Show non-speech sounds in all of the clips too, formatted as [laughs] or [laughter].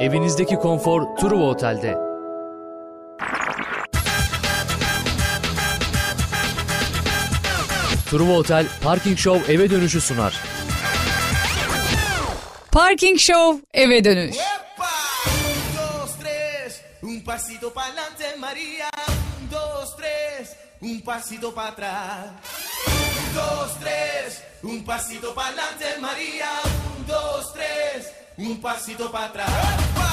Evinizdeki konfor Truva Otel'de. Truva Otel Parking Show eve dönüşü sunar. Parking Show eve dönüş. Un pasito pa'lante María, un, dos, tres, un pasito para atrás. Un, dos, tres, un pasito pa'lante María, un, dos, tres, um passito pra trás.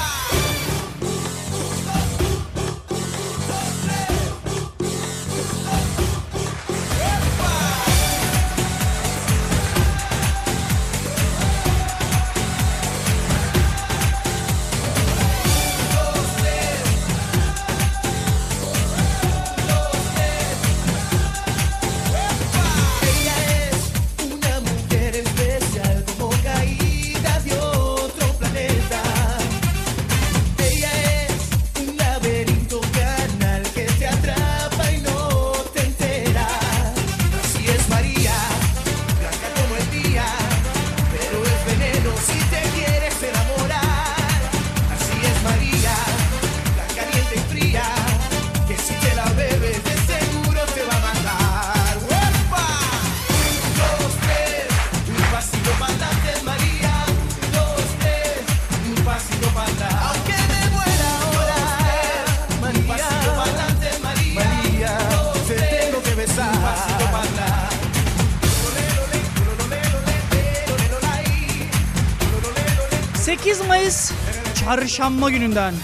Çarşamba gününden.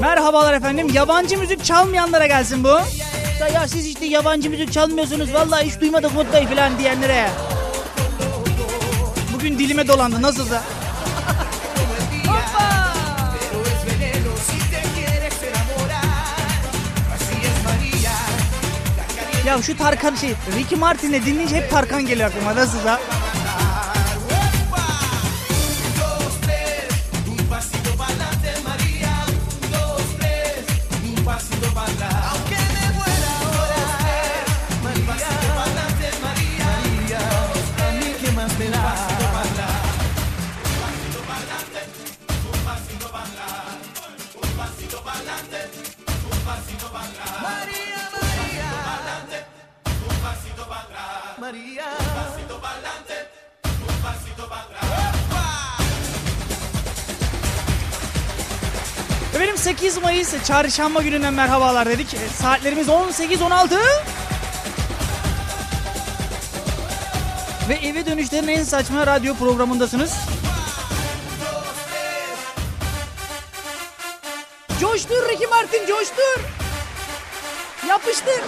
Merhabalar efendim. Yabancı müzik çalmayanlara gelsin bu. Ya, siz işte yabancı müzik çalmıyorsunuz. Vallahi hiç duymadık Mutlu'yu falan diyenlere. Bugün dilime dolandı. Nasılsa. Ya şu Tarkan şey Ricky Martin'le dinleyince hep Tarkan geliyor aklıma nasıl da. María. Efendim 8 Mayıs e, çarşamba gününden merhabalar dedik. E, saatlerimiz 18-16. Ve eve dönüşlerin en saçma radyo programındasınız. Coştur Ricky Martin coştur. Yapıştır.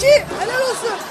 Peki helal olsun.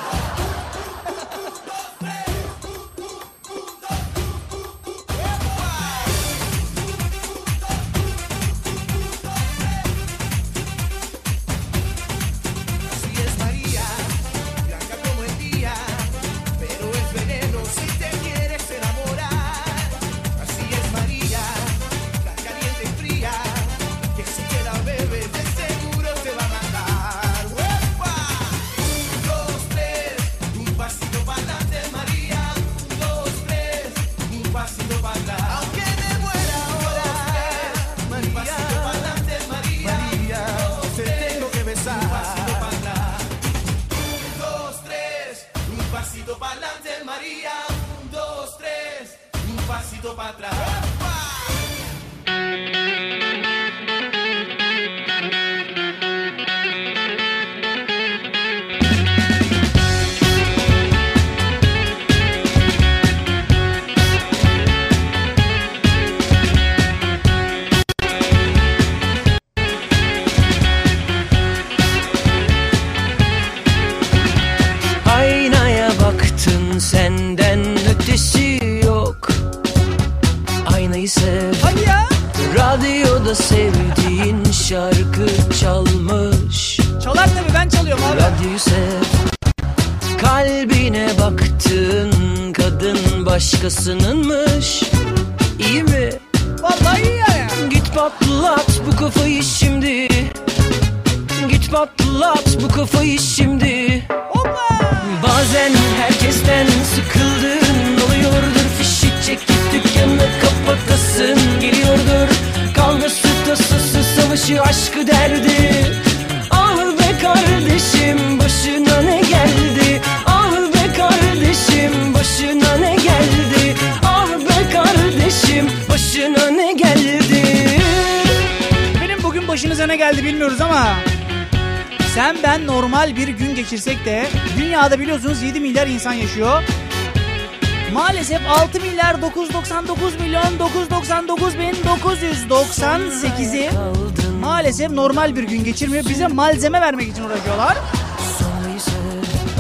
yüze Kalbine baktın kadın başkasınınmış. İyi mi? Vallahi iyi ya. Git patlat bu kafayı şimdi. Git patlat bu kafayı şimdi. Opa! Bazen herkesten sıkıldın Oluyordur fişi çekip dükkanı kapatasın. Geliyordur kavgası tasası savaşı aşkı derdi. Geldi bilmiyoruz ama sen ben normal bir gün geçirsek de dünyada biliyorsunuz 7 milyar insan yaşıyor. Maalesef 6 milyar 999 milyon 999 bin 998'i maalesef normal bir gün geçirmiyor. Bize malzeme vermek için uğraşıyorlar.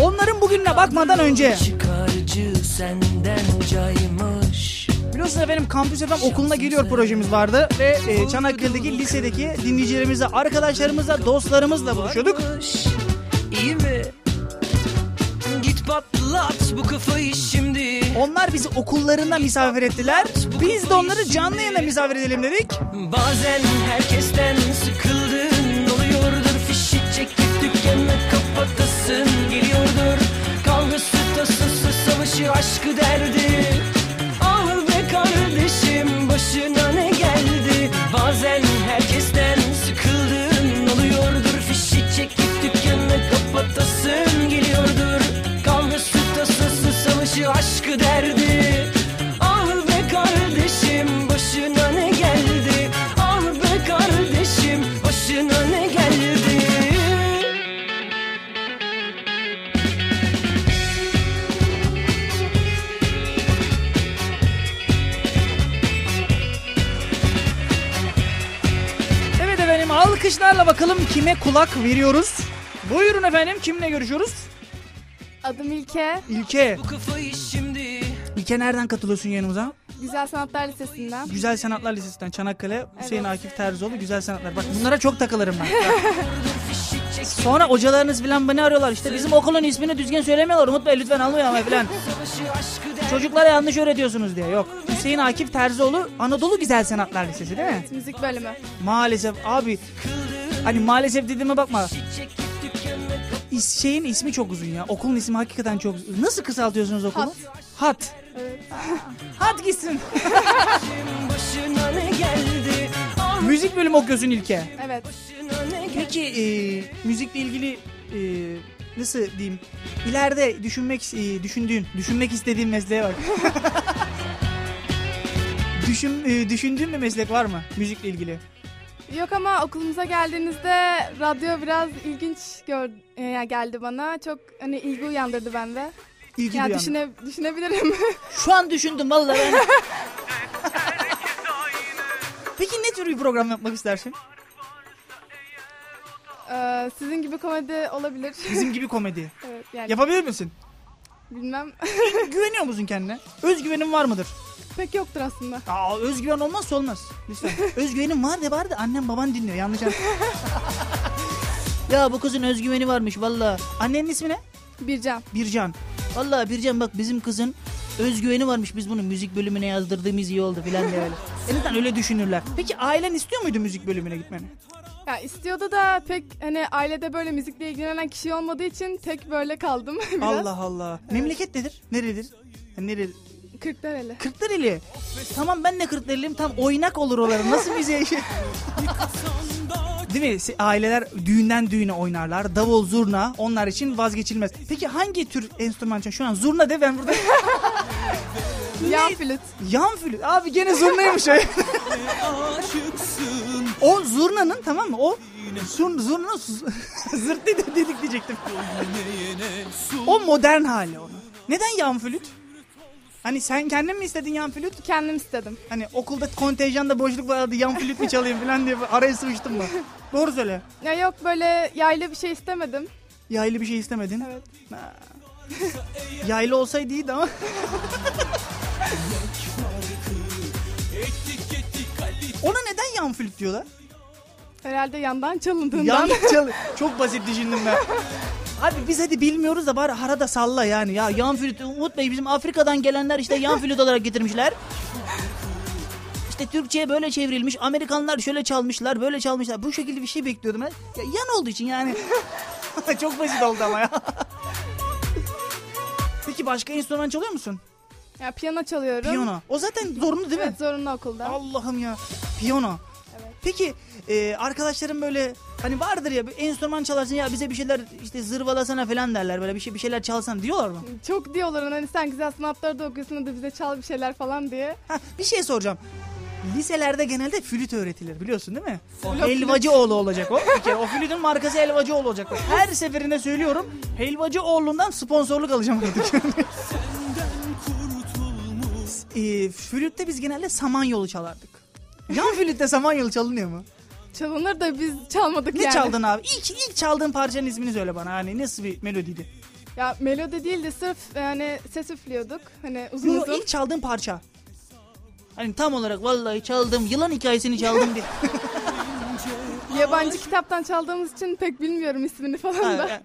Onların bugününe bakmadan önce Çıkarcı senden caymış biliyorsunuz efendim Kampüs FM okuluna geliyor projemiz vardı ve e, Çanakkale'deki lisedeki dinleyicilerimizle, arkadaşlarımızla, dostlarımızla buluşuyorduk. İyi mi? Git patlat bu kafayı şimdi Onlar bizi okullarında misafir ettiler. Biz de onları canlı yayına misafir edelim dedik. Bazen herkesten sıkıldın oluyordur Fişi çekip dükkanı kapatasın geliyordur Kavgası tasası savaşı aşkı derdi başına ne geldi? Bazen herkesten sıkıldın oluyordur Fişi çekip dükkanı kapatasın geliyordur. Kavgası tasası savaşı aşkı derdi alkışlarla bakalım kime kulak veriyoruz. Buyurun efendim kimle görüşüyoruz? Adım İlke. İlke. Bu kafayı şimdi İlke nereden katılıyorsun yanımıza? Güzel Sanatlar Lisesi'nden. Güzel Sanatlar Lisesi'nden Çanakkale Hüseyin Akif Terzioğlu Güzel Sanatlar. Bak bunlara çok takılırım ben. [laughs] Sonra hocalarınız falan beni arıyorlar işte bizim okulun ismini düzgün söylemiyorlar Umut Bey lütfen almayın ama falan. Çocuklara yanlış öğretiyorsunuz diye yok. Hüseyin Akif Terzioğlu Anadolu Güzel Sanatlar Lisesi değil mi? Müzik bölümü. Maalesef abi hani maalesef dediğime bakma. İs, şeyin ismi çok uzun ya. Okulun ismi hakikaten çok uzun. Nasıl kısaltıyorsunuz okulu? Hat. Hat. Evet. [laughs] Hat gitsin. [laughs] Müzik bölümü okuyorsun İlke. Evet. Peki e, müzikle ilgili e, nasıl diyeyim? İleride düşünmek e, düşündüğün, düşünmek istediğin mesleğe bak. [laughs] Düşün, e, düşündüğün bir meslek var mı müzikle ilgili? Yok ama okulumuza geldiğinizde radyo biraz ilginç gör, e, geldi bana. Çok hani ilgi uyandırdı bende. İlgi Yani duyan. düşüne, düşünebilirim. [laughs] Şu an düşündüm vallahi ben. [laughs] Peki ne tür bir program yapmak istersin? Ee, sizin gibi komedi olabilir. Bizim gibi [laughs] komedi. evet yani Yapabilir misin? bilmem. Güveniyor musun kendine? Özgüvenin var mıdır? Pek yoktur aslında. Aa, özgüven olmazsa olmaz. Lütfen. [laughs] Özgüvenin var de var da annem baban dinliyor. Yanlış anladın. [laughs] ya bu kızın özgüveni varmış valla. Annenin ismi ne? Bircan. Bircan. Valla Bircan bak bizim kızın özgüveni varmış. Biz bunu müzik bölümüne yazdırdığımız iyi oldu filan diye öyle. En azından öyle düşünürler. Peki ailen istiyor muydu müzik bölümüne gitmeni? Ya istiyordu da pek hani ailede böyle müzikle ilgilenen kişi olmadığı için tek böyle kaldım [laughs] biraz. Allah Allah. Memleket nedir? Neredir? Ha, Nereli? Kırklareli. Kırklareli. Tamam ben de Kırklareliyim. Tam oynak olur oralar. Nasıl bize şey? Değil mi? Aileler düğünden düğüne oynarlar. Davul, zurna onlar için vazgeçilmez. Peki hangi tür enstrüman çalıyorsun? Şu an zurna de ben burada. [laughs] Yan flüt. Yan flüt. Abi gene zurnaymış o. o zurnanın tamam mı? O zur, zurnanın [laughs] zırt dedi- dedik diyecektim. o modern hali onun. Neden yan flüt? Hani sen kendin mi istedin yan flüt? Kendim istedim. Hani okulda kontenjanda boşluk vardı yan flüt mü çalayım falan diye araya sıkıştım mı? [laughs] Doğru söyle. Ya yok böyle yaylı bir şey istemedim. Yaylı bir şey istemedin. Evet. [laughs] Yaylı olsaydı iyiydi ama. [laughs] Ona neden yan flüt diyorlar? Herhalde yandan çalındığından. Yan çal. Çok basit düşündüm ben. Abi biz hadi bilmiyoruz da bari arada salla yani. Ya yan flüt Umut Bey bizim Afrika'dan gelenler işte yan flüt olarak getirmişler. işte Türkçe'ye böyle çevrilmiş. Amerikanlar şöyle çalmışlar, böyle çalmışlar. Bu şekilde bir şey bekliyordum ben. Ya, yan olduğu için yani. [laughs] Çok basit oldu ama ya. Peki başka enstrüman çalıyor musun? Ya piyano çalıyorum. Piyano. O zaten zorunlu değil mi? Evet zorunlu okulda. Allah'ım ya. Piyano. Peki e, arkadaşlarım böyle hani vardır ya bir enstrüman çalarsın ya bize bir şeyler işte zırvalasana falan derler böyle bir şey bir şeyler çalsan diyorlar mı? Çok diyorlar hani sen güzel sanatlarda okuyorsun da bize çal bir şeyler falan diye. Ha, bir şey soracağım. Liselerde genelde flüt öğretilir biliyorsun değil mi? Helvacıoğlu olacak o. Bir kere o flütün markası Helvacıoğlu olacak. Her seferinde söylüyorum. Helvacıoğlu'ndan sponsorluk alacağım artık. [laughs] e, flütte biz genelde samanyolu çalardık. Yan flütte samanyolu çalınıyor mu? Çalınır da biz çalmadık Ne yani. çaldın abi? İlk, ilk çaldığın parçanın ismini söyle bana. Hani nasıl bir melodiydi? Ya melodi değil de sırf yani ses üflüyorduk. Hani uzun Yo, uzun. ilk çaldığın parça. Hani tam olarak vallahi çaldım. Yılan hikayesini çaldım diye. [laughs] Yabancı kitaptan çaldığımız için pek bilmiyorum ismini falan da.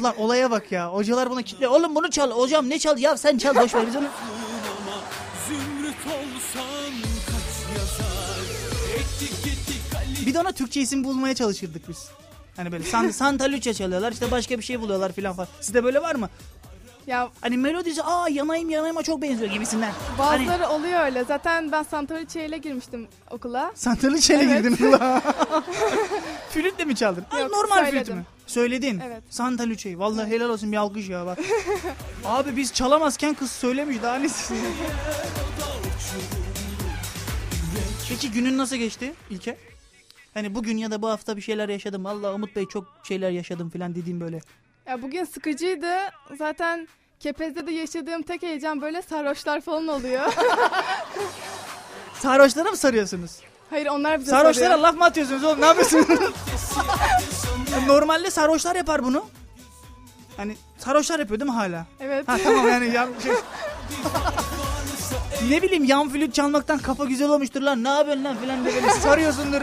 Ulan olaya bak ya. Hocalar buna kitle. Oğlum bunu çal. Hocam ne çal? Ya sen çal. Boş ver biz onu. Bir de ona Türkçe isim bulmaya çalışırdık biz. Hani böyle San, [laughs] Santa Lucia çalıyorlar işte başka bir şey buluyorlar filan falan. Sizde böyle var mı? Ya Hani melodisi aa yanayım yanayıma çok benziyor gibisinden. Hani bazıları oluyor öyle. Zaten ben Santoliçe ile girmiştim okula. Santa Luca'ya Evet. girdin ulan. [laughs] [laughs] Flütle mi çaldın? Ha, Yok, normal flüt söyledim. mü? Söyledin. Evet. Santa Luca'yı. Vallahi helal olsun bir alkış ya bak. Abi biz çalamazken kız söylemiş daha ne Peki günün nasıl geçti İlke? Hani bugün ya da bu hafta bir şeyler yaşadım. Vallahi Umut Bey çok şeyler yaşadım falan dediğim böyle. Ya bugün sıkıcıydı. Zaten Kepez'de de yaşadığım tek heyecan böyle sarhoşlar falan oluyor. [laughs] Sarhoşlara mı sarıyorsunuz? Hayır onlar bize Sarhoşlara soruyor. laf mı atıyorsunuz oğlum? Ne yapıyorsunuz? Ya [laughs] Normalde sarhoşlar yapar bunu. Hani sarhoşlar yapıyor değil mi hala? Evet. Ha tamam yani yan şey... [laughs] ne bileyim yan flüt çalmaktan kafa güzel olmuştur lan ne yapıyorsun lan filan diye böyle sarıyorsundur.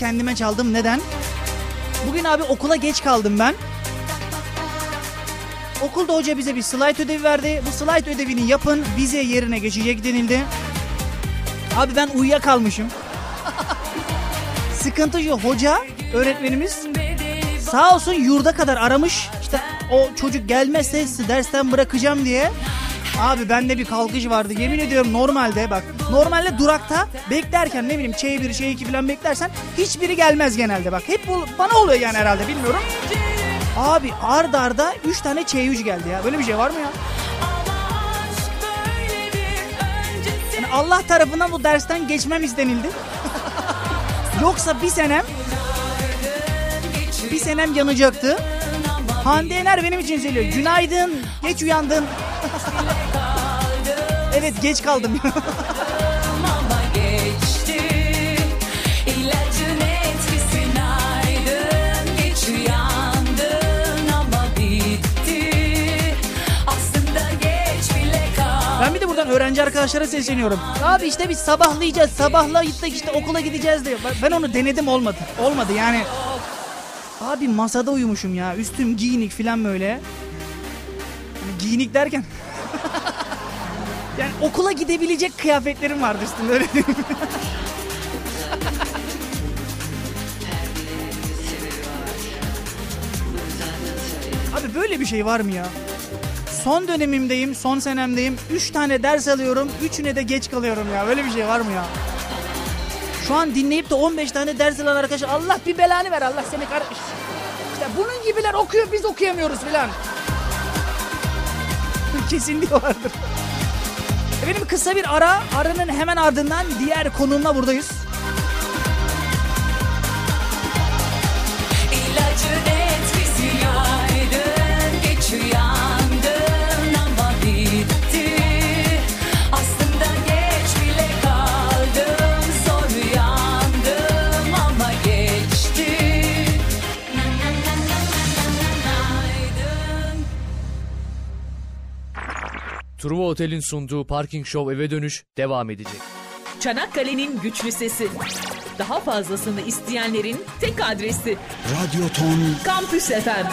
kendime çaldım neden? Bugün abi okula geç kaldım ben. Okulda hoca bize bir slide ödevi verdi. Bu slide ödevini yapın vize yerine geçecek denildi. Abi ben uyuyakalmışım. Sıkıntı şu hoca öğretmenimiz Sağ olsun yurda kadar aramış. İşte o çocuk gelmezse dersten bırakacağım diye. Abi bende bir kalkış vardı. Yemin ediyorum normalde bak. Normalde durakta beklerken ne bileyim Ç1, Ç2 falan beklersen hiçbiri gelmez genelde bak. Hep bu bana oluyor yani herhalde bilmiyorum. Abi ard arda 3 tane Ç3 geldi ya. Böyle bir şey var mı ya? Yani Allah tarafından bu dersten geçmem istenildi. [laughs] Yoksa bir senem bir senem yanacaktı. Hande Yener benim için söylüyor. Günaydın. Geç uyandın. [laughs] geç bile kaldı ben bir de buradan öğrenci arkadaşlara sesleniyorum. Abi işte biz sabahlayacağız. Sabahla gittik işte okula gideceğiz diyor. Ben- onu denedim olmadı. Olmadı yani. Abi masada uyumuşum ya. Üstüm giyinik falan böyle. Yani giyinik derken. Yani okula gidebilecek kıyafetlerim vardı üstümde öyle diyeyim. [laughs] Abi böyle bir şey var mı ya? Son dönemimdeyim, son senemdeyim. 3 tane ders alıyorum, üçüne de geç kalıyorum ya. Böyle bir şey var mı ya? Şu an dinleyip de 15 tane ders alan arkadaş Allah bir belanı ver Allah seni kar... İşte bunun gibiler okuyor biz okuyamıyoruz filan. [laughs] Kesin diyorlardır. Efendim kısa bir ara, aranın hemen ardından diğer konuğumla buradayız. Truva Otel'in sunduğu Parking Show eve dönüş devam edecek. Çanakkale'nin güçlü sesi. Daha fazlasını isteyenlerin tek adresi Radyo Ton Kampüs FM.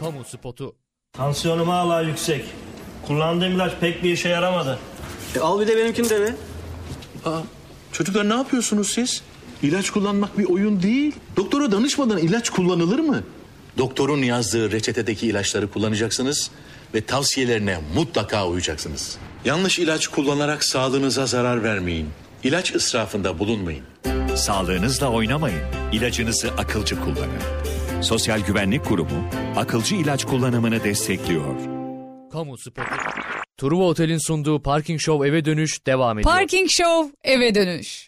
Kamu spotu. Tansiyonum hala yüksek. Kullandığım ilaç pek bir işe yaramadı. E, al bir de benimkini dene. Aa, çocuklar ne yapıyorsunuz siz? İlaç kullanmak bir oyun değil. Doktora danışmadan ilaç kullanılır mı? Doktorun yazdığı reçetedeki ilaçları kullanacaksınız ve tavsiyelerine mutlaka uyacaksınız. Yanlış ilaç kullanarak sağlığınıza zarar vermeyin. İlaç israfında bulunmayın. Sağlığınızla oynamayın. İlacınızı akılcı kullanın. Sosyal Güvenlik Kurumu akılcı ilaç kullanımını destekliyor. Kamu spotu. Truva Otel'in sunduğu Parking Show eve dönüş devam ediyor. Parking Show eve dönüş.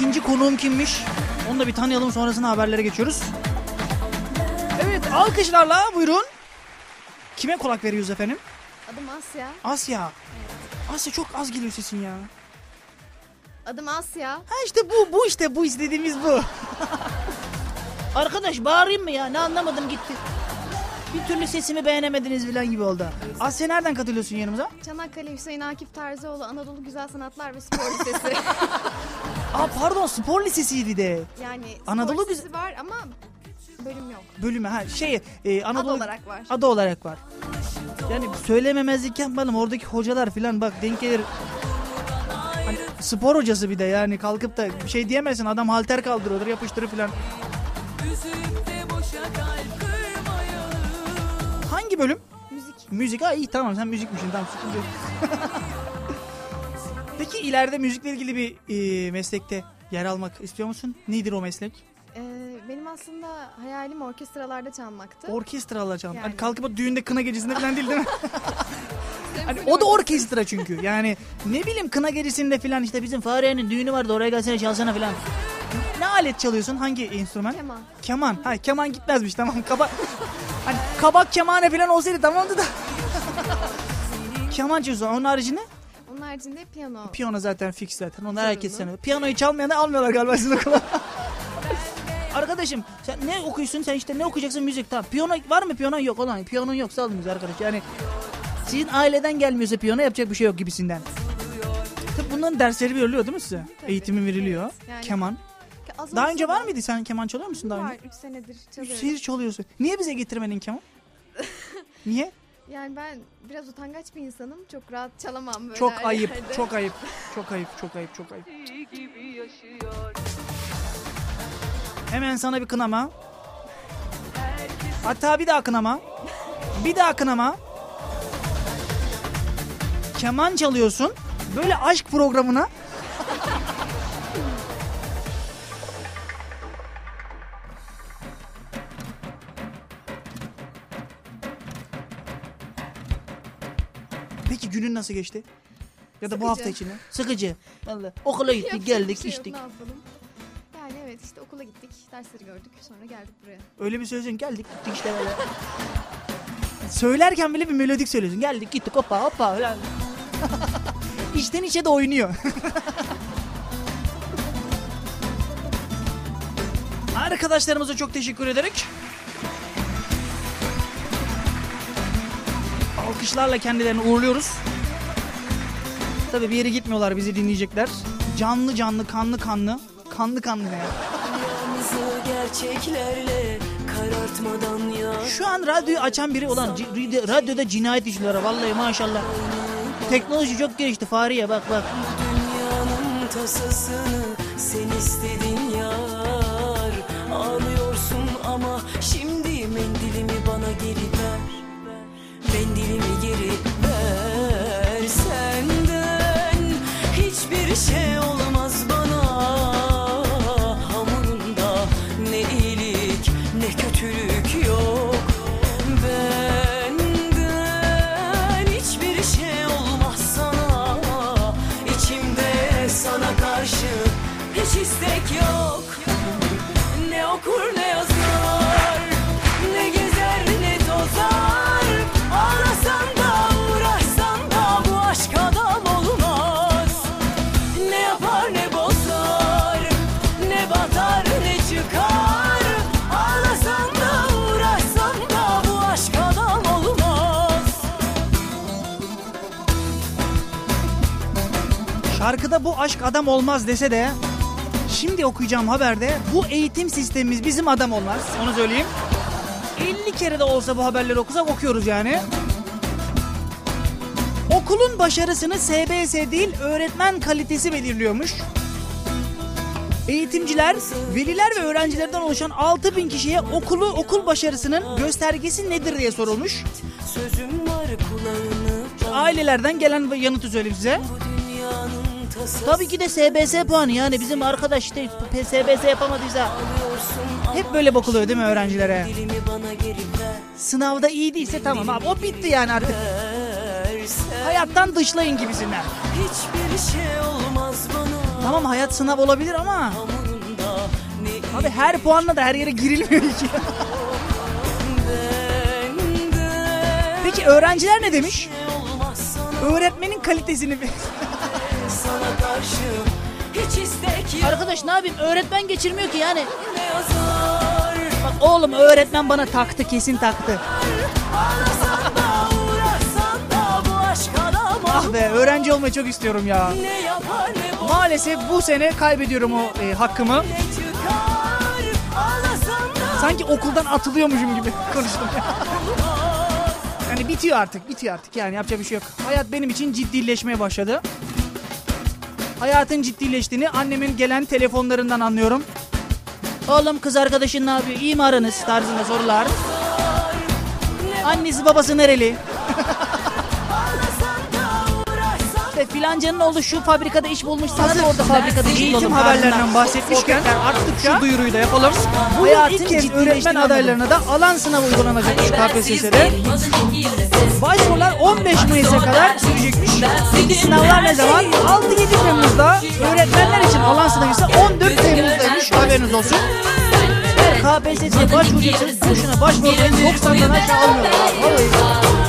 İkinci konuğum kimmiş? Onu da bir tanıyalım sonrasında haberlere geçiyoruz. Evet alkışlarla buyurun. Kime kulak veriyoruz efendim? Adım Asya. Asya. Asya çok az geliyor sesin ya. Adım Asya. Ha işte bu bu işte bu istediğimiz bu. [laughs] Arkadaş bağırayım mı ya? Ne anlamadım gitti. Bir türlü sesimi beğenemediniz falan gibi oldu. Asya nereden katılıyorsun yanımıza? Çanakkale Hüseyin Akif Terzioğlu Anadolu Güzel Sanatlar ve Spor Lisesi. [laughs] Aa pardon spor lisesiydi de. yani spor Anadolu lisesi var ama bölüm yok. Bölümü ha şey e, Anadolu olarak var. Adı olarak var. Yani söylememezlik yapmadım. Oradaki hocalar filan bak denk gelir. Hani spor hocası bir de yani kalkıp da bir şey diyemezsin. Adam halter kaldırıyordur yapıştırır filan. Üzüp bölüm? Müzik. Müzik. Ha iyi tamam sen müzikmişsin tamam sıkıntı yok. [laughs] Peki ileride müzikle ilgili bir e, meslekte yer almak istiyor musun? Nedir o meslek? Ee, benim aslında hayalim orkestralarda çalmaktı. Orkestralar çalmak. Yani. Hani kalkıp düğünde kına gecesinde falan değil değil mi? [laughs] hani o da orkestra çünkü. Yani ne bileyim kına gecesinde falan işte bizim Fahriye'nin düğünü vardı oraya gelsene çalsana falan. Ne alet çalıyorsun? Hangi enstrüman? Keman. Keman. Ha keman gitmezmiş tamam. Kaba hani kabak kemane falan olsaydı tamamdı da. [laughs] keman çalıyorsun. Onun haricinde? Onun haricinde piyano. Piyano zaten fix zaten. Onu herkes sanıyor. Piyanoyu çalmayanı almıyorlar galiba sizin okula. [laughs] Arkadaşım sen ne okuyorsun? Sen işte ne okuyacaksın? Müzik. Tamam. Piyano var mı piyano? Yok. Olan piyanon yok. Salmıyoruz arkadaş. Yani sizin aileden gelmiyorsa piyano yapacak bir şey yok gibisinden. Tabii bunların dersleri veriliyor değil mi size? Eğitimi veriliyor. Yani- Keman. Az Daha önce var mıydı? Sen keman çalıyor musun daha Var. önce? 3 senedir çalıyorum. senedir çalıyorsun. Niye bize getirmedin keman? [laughs] Niye? Yani ben biraz utangaç bir insanım. Çok rahat çalamam böyle. Çok her ayıp, yerde. çok ayıp, [laughs] çok ayıp, çok ayıp, çok ayıp. Hemen sana bir kınama. Hatta bir daha kınama. Bir daha kınama. Keman çalıyorsun. Böyle aşk programına. [laughs] Peki günün nasıl geçti? Ya da bu Sıkıcı. hafta içinde. Sıkıcı. Vallahi. Okula gittik, Yapacak bir geldik, şey yok, içtik. Ne yapalım? Yani evet işte okula gittik. Dersleri gördük. Sonra geldik buraya. Öyle bir söylüyorsun geldik gittik işte böyle. [laughs] Söylerken bile bir melodik söylüyorsun. Geldik gittik hoppa hoppa. falan. [laughs] İçten içe de oynuyor. [laughs] Arkadaşlarımıza çok teşekkür ederek. Alkışlarla kendilerini uğurluyoruz. Tabii bir yere gitmiyorlar bizi dinleyecekler. Canlı canlı kanlı kanlı. Kanlı kanlı ne ya? gerçeklerle karartmadan ya. Şu an radyoyu açan biri olan radyoda cinayet işliyorlar vallahi maşallah. Teknoloji çok gelişti Fahriye bak bak. Dünyanın tasasını sen istedin şey olmaz Bu aşk adam olmaz dese de şimdi okuyacağım haberde bu eğitim sistemimiz bizim adam olmaz. Onu söyleyeyim. 50 kere de olsa bu haberleri okusak okuyoruz yani. Okulun başarısını SBS değil öğretmen kalitesi belirliyormuş. Eğitimciler, veliler ve öğrencilerden oluşan 6000 kişiye okulu okul başarısının göstergesi nedir diye sorulmuş. Sözüm var kulağını Ailelerden gelen yanıtı söyleyeyim size. Dünyanın tasası Tabii ki de SBS puanı yani bizim arkadaş işte SBS yapamadıysa hep böyle bakılıyor değil mi öğrencilere? Sınavda iyi değilse tamam abi o bitti yani artık. Hayattan dışlayın gibisinden. hiçbir şey olmaz bana. Tamam hayat sınav olabilir ama abi her puanla da her yere girilmiyor ki. Peki öğrenciler ne demiş? sana. Öğretmenin kalitesini [laughs] Karşı hiç istek yok. Arkadaş ne yapayım öğretmen geçirmiyor ki yani. Ne yazar Bak oğlum öğretmen bana taktı kesin taktı. Ağlasan da uğraşsan da bu aşk adam Ah be öğrenci olmayı çok istiyorum ya. Ne yapar ne bozar Maalesef bu sene kaybediyorum o e, hakkımı. ne çıkar Ağlasan da Sanki okuldan atılıyormuşum gibi [laughs] konuştum. yani bitiyor artık, bitiyor artık. Yani yapacak bir şey yok. Hayat benim için ciddileşmeye başladı. Hayatın ciddileştiğini annemin gelen telefonlarından anlıyorum. Oğlum kız arkadaşın ne yapıyor? İyi mi aranız? Tarzında sorular. Annesi babası nereli? [laughs] İşte filancanın oğlu şu fabrikada iş bulmuş. Sana da orada fabrikada iş bulalım. Eğitim haberlerinden bahsetmişken artık şu duyuruyu da yapalım. Hayatın ilk kez öğretmen adaylarına da alan sınavı uygulanacakmış KPSS'de. Başvurular 15 Mayıs'a kadar sürecekmiş. Peki sınavlar ne zaman? 6-7 Temmuz'da öğretmenler için alan sınavı ise 14 Temmuz'daymış haberiniz olsun. KPSS'ye başvuracaksınız. Boşuna başvurmayın. 90'dan aşağı almıyorlar. Vallahi.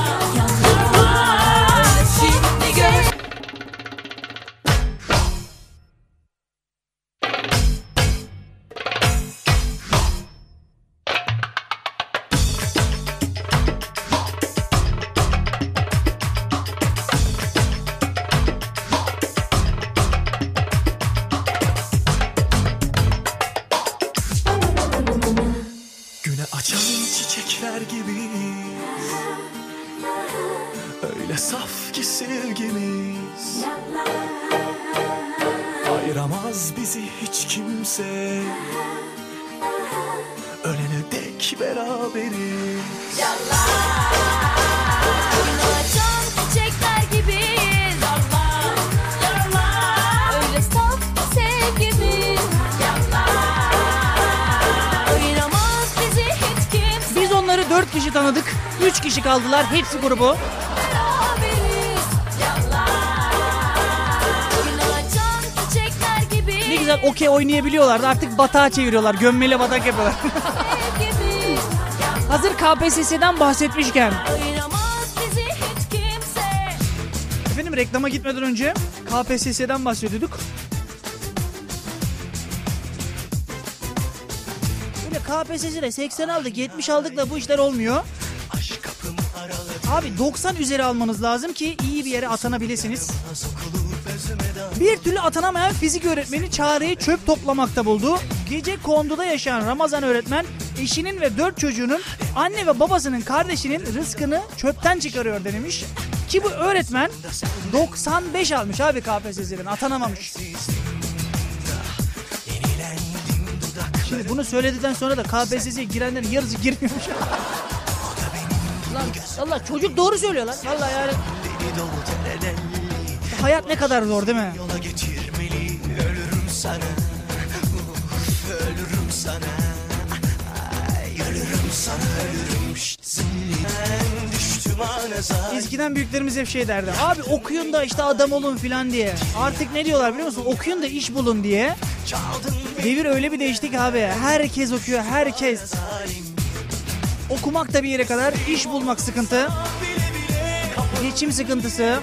Ayıramaz bizi hiç kimse Ölene dek beraberiz Açan çiçekler gibiyiz Allah Allah Öyle saf sevgimiz Allah Ayıramaz bizi hiç kimse Biz onları 4 kişi tanıdık. 3 kişi kaldılar. Hepsi grubu. Güzel okey oynayabiliyorlardı. Artık batağa çeviriyorlar. Gömmeli batak yapıyorlar. [laughs] Hazır KPSS'den bahsetmişken. Efendim reklama gitmeden önce KPSS'den bahsediyorduk. Böyle KPSS'de 80 aldık 70 aldık da bu işler olmuyor. Abi 90 üzeri almanız lazım ki iyi bir yere atanabilirsiniz. Bir türlü atanamayan fizik öğretmeni çareyi çöp toplamakta buldu. Gece konduda yaşayan Ramazan öğretmen eşinin ve dört çocuğunun anne ve babasının kardeşinin rızkını çöpten çıkarıyor denemiş. Ki bu öğretmen 95 almış abi KPSS'den atanamamış. Şimdi bunu söyledikten sonra da KPSS'ye girenlerin yarısı girmiyormuş. Lan Allah çocuk doğru söylüyor lan. Vallahi yani. Hayat ne kadar zor değil mi? Yola getirmeli ölürüm sana Uf, Ölürüm sana Ay, Ölürüm sana ölürüm düştüm anaza Eskiden büyüklerimiz hep şey derdi. Abi okuyun da işte adam olun filan diye. Artık ne diyorlar biliyor musun? Okuyun da iş bulun diye. Devir öyle bir değişti ki abi. Herkes okuyor, herkes. Okumak da bir yere kadar, iş bulmak sıkıntı. Geçim sıkıntısı.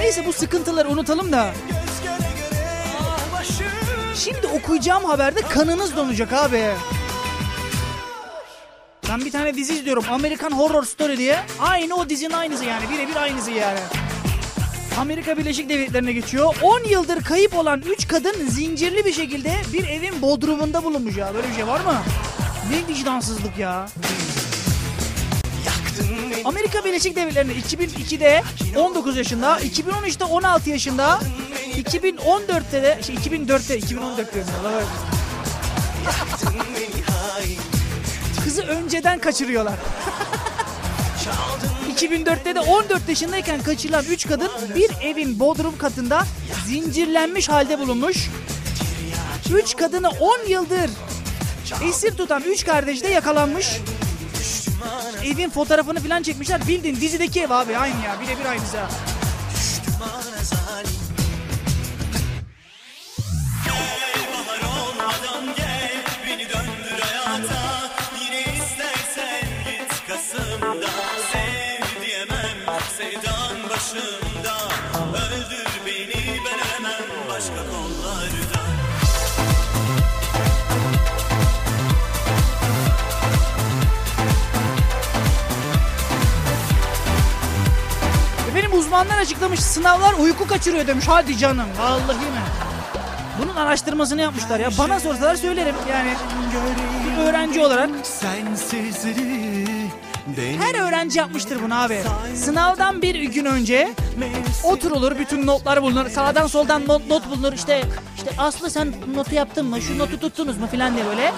Neyse bu sıkıntıları unutalım da. Şimdi okuyacağım haberde kanınız donacak abi. Ben bir tane dizi izliyorum. American Horror Story diye. Aynı o dizinin aynısı yani. Birebir aynısı yani. Amerika Birleşik Devletleri'ne geçiyor. 10 yıldır kayıp olan 3 kadın zincirli bir şekilde bir evin bodrumunda bulunmuş ya. Böyle bir şey var mı? Ne vicdansızlık ya. Amerika Birleşik Devletleri'nde 2002'de 19 yaşında, 2013'te 16 yaşında, 2014'te de şey 2004'te 2014 diyorum. Kızı önceden kaçırıyorlar. [laughs] 2004'te de 14 yaşındayken kaçırılan 3 kadın bir evin bodrum katında zincirlenmiş halde bulunmuş. 3 kadını 10 yıldır esir tutan 3 kardeş de yakalanmış. Evin fotoğrafını falan çekmişler. Bildiğin dizideki ev abi aynı ya. Birebir aynısı. ha. Öldür beni ben ölmem başka kollarda Uzmanlar açıklamış sınavlar uyku kaçırıyor demiş. Hadi canım vallahi mi? Bunun araştırmasını yapmışlar ya. Bana sorsalar söylerim yani. Bir öğrenci olarak. Her öğrenci yapmıştır bunu abi. Sınavdan bir gün önce oturulur, bütün notlar bulunur. Sağdan soldan not, not bulunur. İşte işte Aslı sen notu yaptın mı? Şu notu tuttunuz mu filan diye böyle.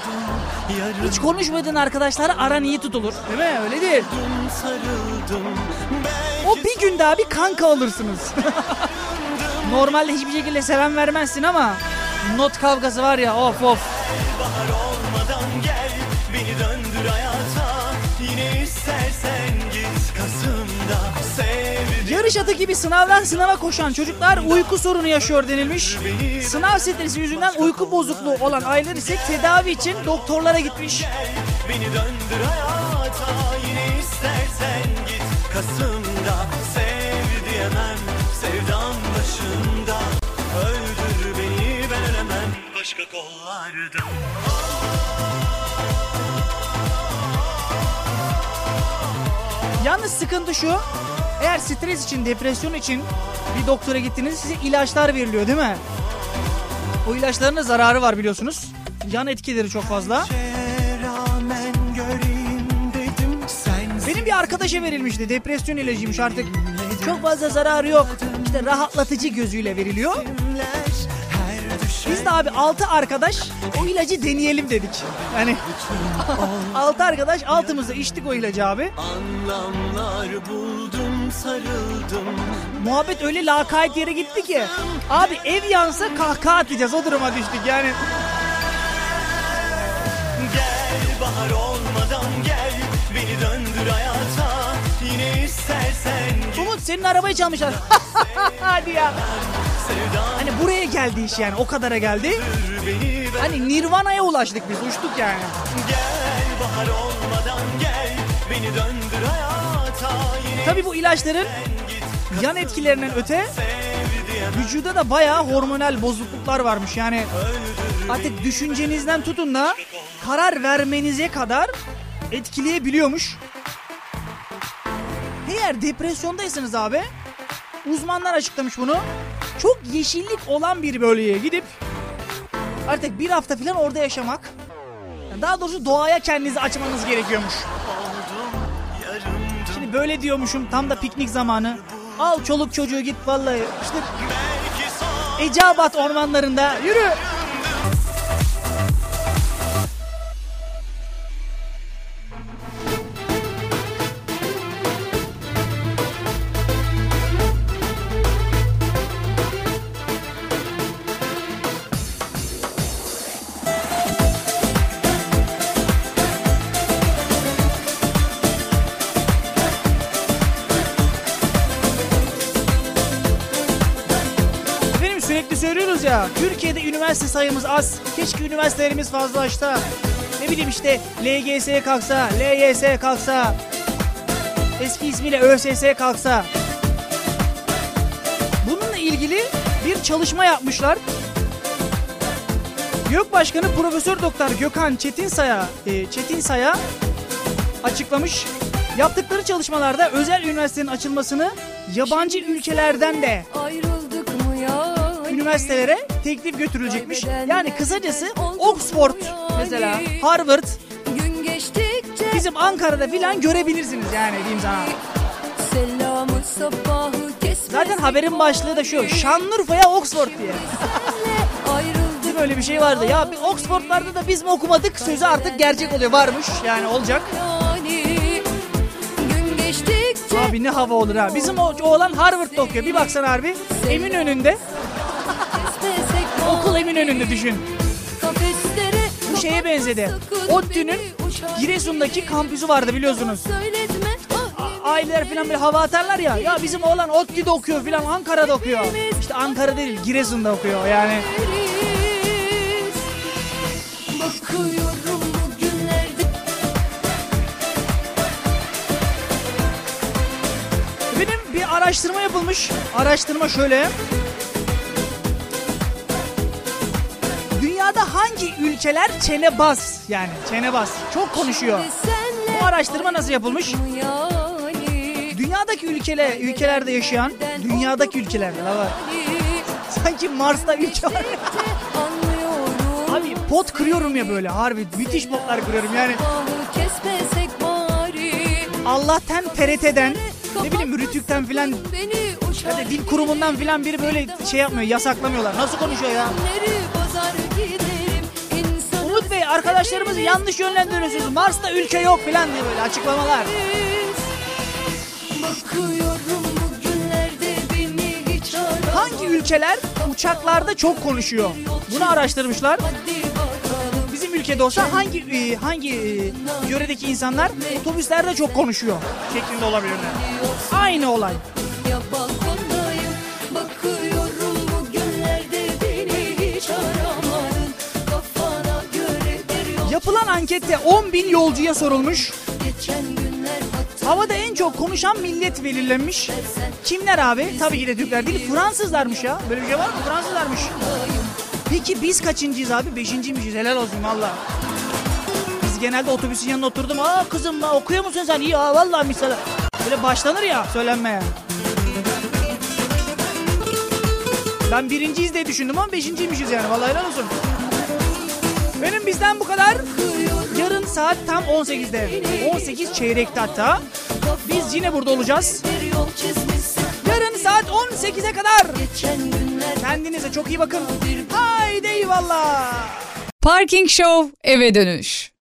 Hiç konuşmadığın arkadaşlar aran iyi tutulur. Değil mi? Öyle değil. O bir günde abi kanka olursunuz. [laughs] Normalde hiçbir şekilde seven vermezsin ama not kavgası var ya of of. Bahar olmadan gel beni döndür hayata Yine istersen git Kasım'da sevdim Yarış atı gibi sınavdan sınava koşan çocuklar uyku sorunu yaşıyor denilmiş. Sınav stresi yüzünden uyku bozukluğu olan aileler ise tedavi için doktorlara gitmiş. Beni döndür hayata Yine istersen git Kasım'da Sev diyemem sevdam başımda Öldür beni ben ölemem Başka kollarda Yalnız sıkıntı şu. Eğer stres için, depresyon için bir doktora gittiniz size ilaçlar veriliyor değil mi? O ilaçların da zararı var biliyorsunuz. Yan etkileri çok fazla. Benim bir arkadaşa verilmişti. Depresyon ilacıymış artık. Çok fazla zararı yok. İşte rahatlatıcı gözüyle veriliyor. Biz de abi 6 arkadaş o ilacı deneyelim dedik. [laughs] Yani 6 arkadaş altımızda içtik o ilacı abi. Anlamlar buldum sarıldım Muhabbet öyle lakayt yere gitti ki. Abi ev yansa kahkaha atacağız o duruma düştük yani. Gel bahar olmadan gel Beni döndür hayata Yine istersen Umut senin arabayı çalmışlar. [laughs] Hadi ya. Hani buraya geldi iş yani o kadara geldi. Hani Nirvana'ya ulaştık biz uçtuk yani. Gel bahar olmadan gel Beni döndür hayata Yine Tabi bu ilaçların yan etkilerinden öte vücuda da bayağı hormonal bozukluklar varmış. Yani artık düşüncenizden tutun da karar vermenize kadar etkileyebiliyormuş. Eğer depresyondaysanız abi uzmanlar açıklamış bunu. Çok yeşillik olan bir bölgeye gidip artık bir hafta falan orada yaşamak. Daha doğrusu doğaya kendinizi açmanız gerekiyormuş. Şimdi böyle diyormuşum tam da piknik zamanı. Al çoluk çocuğu git vallahi işte Eceabat ormanlarında yürü. Sürekli söylüyoruz ya Türkiye'de üniversite sayımız az. Keşke üniversitelerimiz fazlalaşsa. Ne bileyim işte LGS kalksa, LYS kalksa. Eski ismiyle ÖSS kalksa. Bununla ilgili bir çalışma yapmışlar. Gök Başkanı Profesör Doktor Gökhan Çetinsay'a e, Çetinsay'a açıklamış. Yaptıkları çalışmalarda özel üniversitenin açılmasını yabancı ülkelerden de? Üniversitelere teklif götürülecekmiş. Yani kısacası Oxford mesela Harvard Gün geçtikçe bizim Ankara'da filan görebilirsiniz yani diyeyim sana. Zaten haberin başlığı da şu Şanlıurfa'ya Oxford diye. [laughs] Mi öyle bir şey vardı ya Oxford'larda da biz mi okumadık sözü artık gerçek oluyor varmış yani olacak. Abi ne hava olur ha. Bizim o oğlan Harvard'da okuyor. Bir baksana harbi. Emin önünde. Emin önünde düşün. Bu şeye benzedi. ODTÜ'nün Giresun'daki kampüsü vardı biliyorsunuz. Aileler falan böyle hava atarlar ya. Ya bizim oğlan ODTÜ'de okuyor falan Ankara'da okuyor. İşte Ankara değil Giresun'da okuyor yani. Bakıyorum Benim bir araştırma yapılmış. Araştırma şöyle. Ülkeler çenebaz yani çenebaz çok konuşuyor. Bu araştırma nasıl yapılmış? dünyadaki ülkele, ülkelerde yaşayan, dünyadaki ülkelerde la. [laughs] Sanki Mars'ta ülke var. Abi pot kırıyorum ya böyle harbi müthiş potlar kırıyorum yani. Allah'tan TRT'den ne bileyim Rütük'ten filan ya da dil kurumundan filan biri böyle şey yapmıyor yasaklamıyorlar. Nasıl konuşuyor ya? Arkadaşlarımızı yanlış yönlendiriyorsunuz. Mars'ta ülke yok filan diye böyle açıklamalar. Hangi ülkeler uçaklarda çok konuşuyor? Bunu araştırmışlar. Bizim ülkede olsa hangi e, hangi e, yöredeki insanlar otobüslerde çok konuşuyor şeklinde olabilir. Aynı olay. Ankette 10 bin yolcuya sorulmuş. Havada en çok konuşan millet belirlenmiş. Kimler abi? Tabii ki de Türkler değil Fransızlarmış ya. Böyle bir şey var mı? Fransızlarmış. Peki biz kaçıncıyız abi? Beşinciymişiz. Helal olsun valla. Biz genelde otobüsün yanına oturdum. Aa kızım okuyor musun sen? İyi aa vallahi misal. Böyle başlanır ya söylenmeye. Ben birinciyiz diye düşündüm ama beşinciymişiz yani. Vallahi helal olsun. Benim bizden bu kadar. Yarın saat tam 18'de. 18 çeyrekte hatta. Biz yine burada olacağız. Yarın saat 18'e kadar. Kendinize çok iyi bakın. Haydi eyvallah. Parking Show eve dönüş.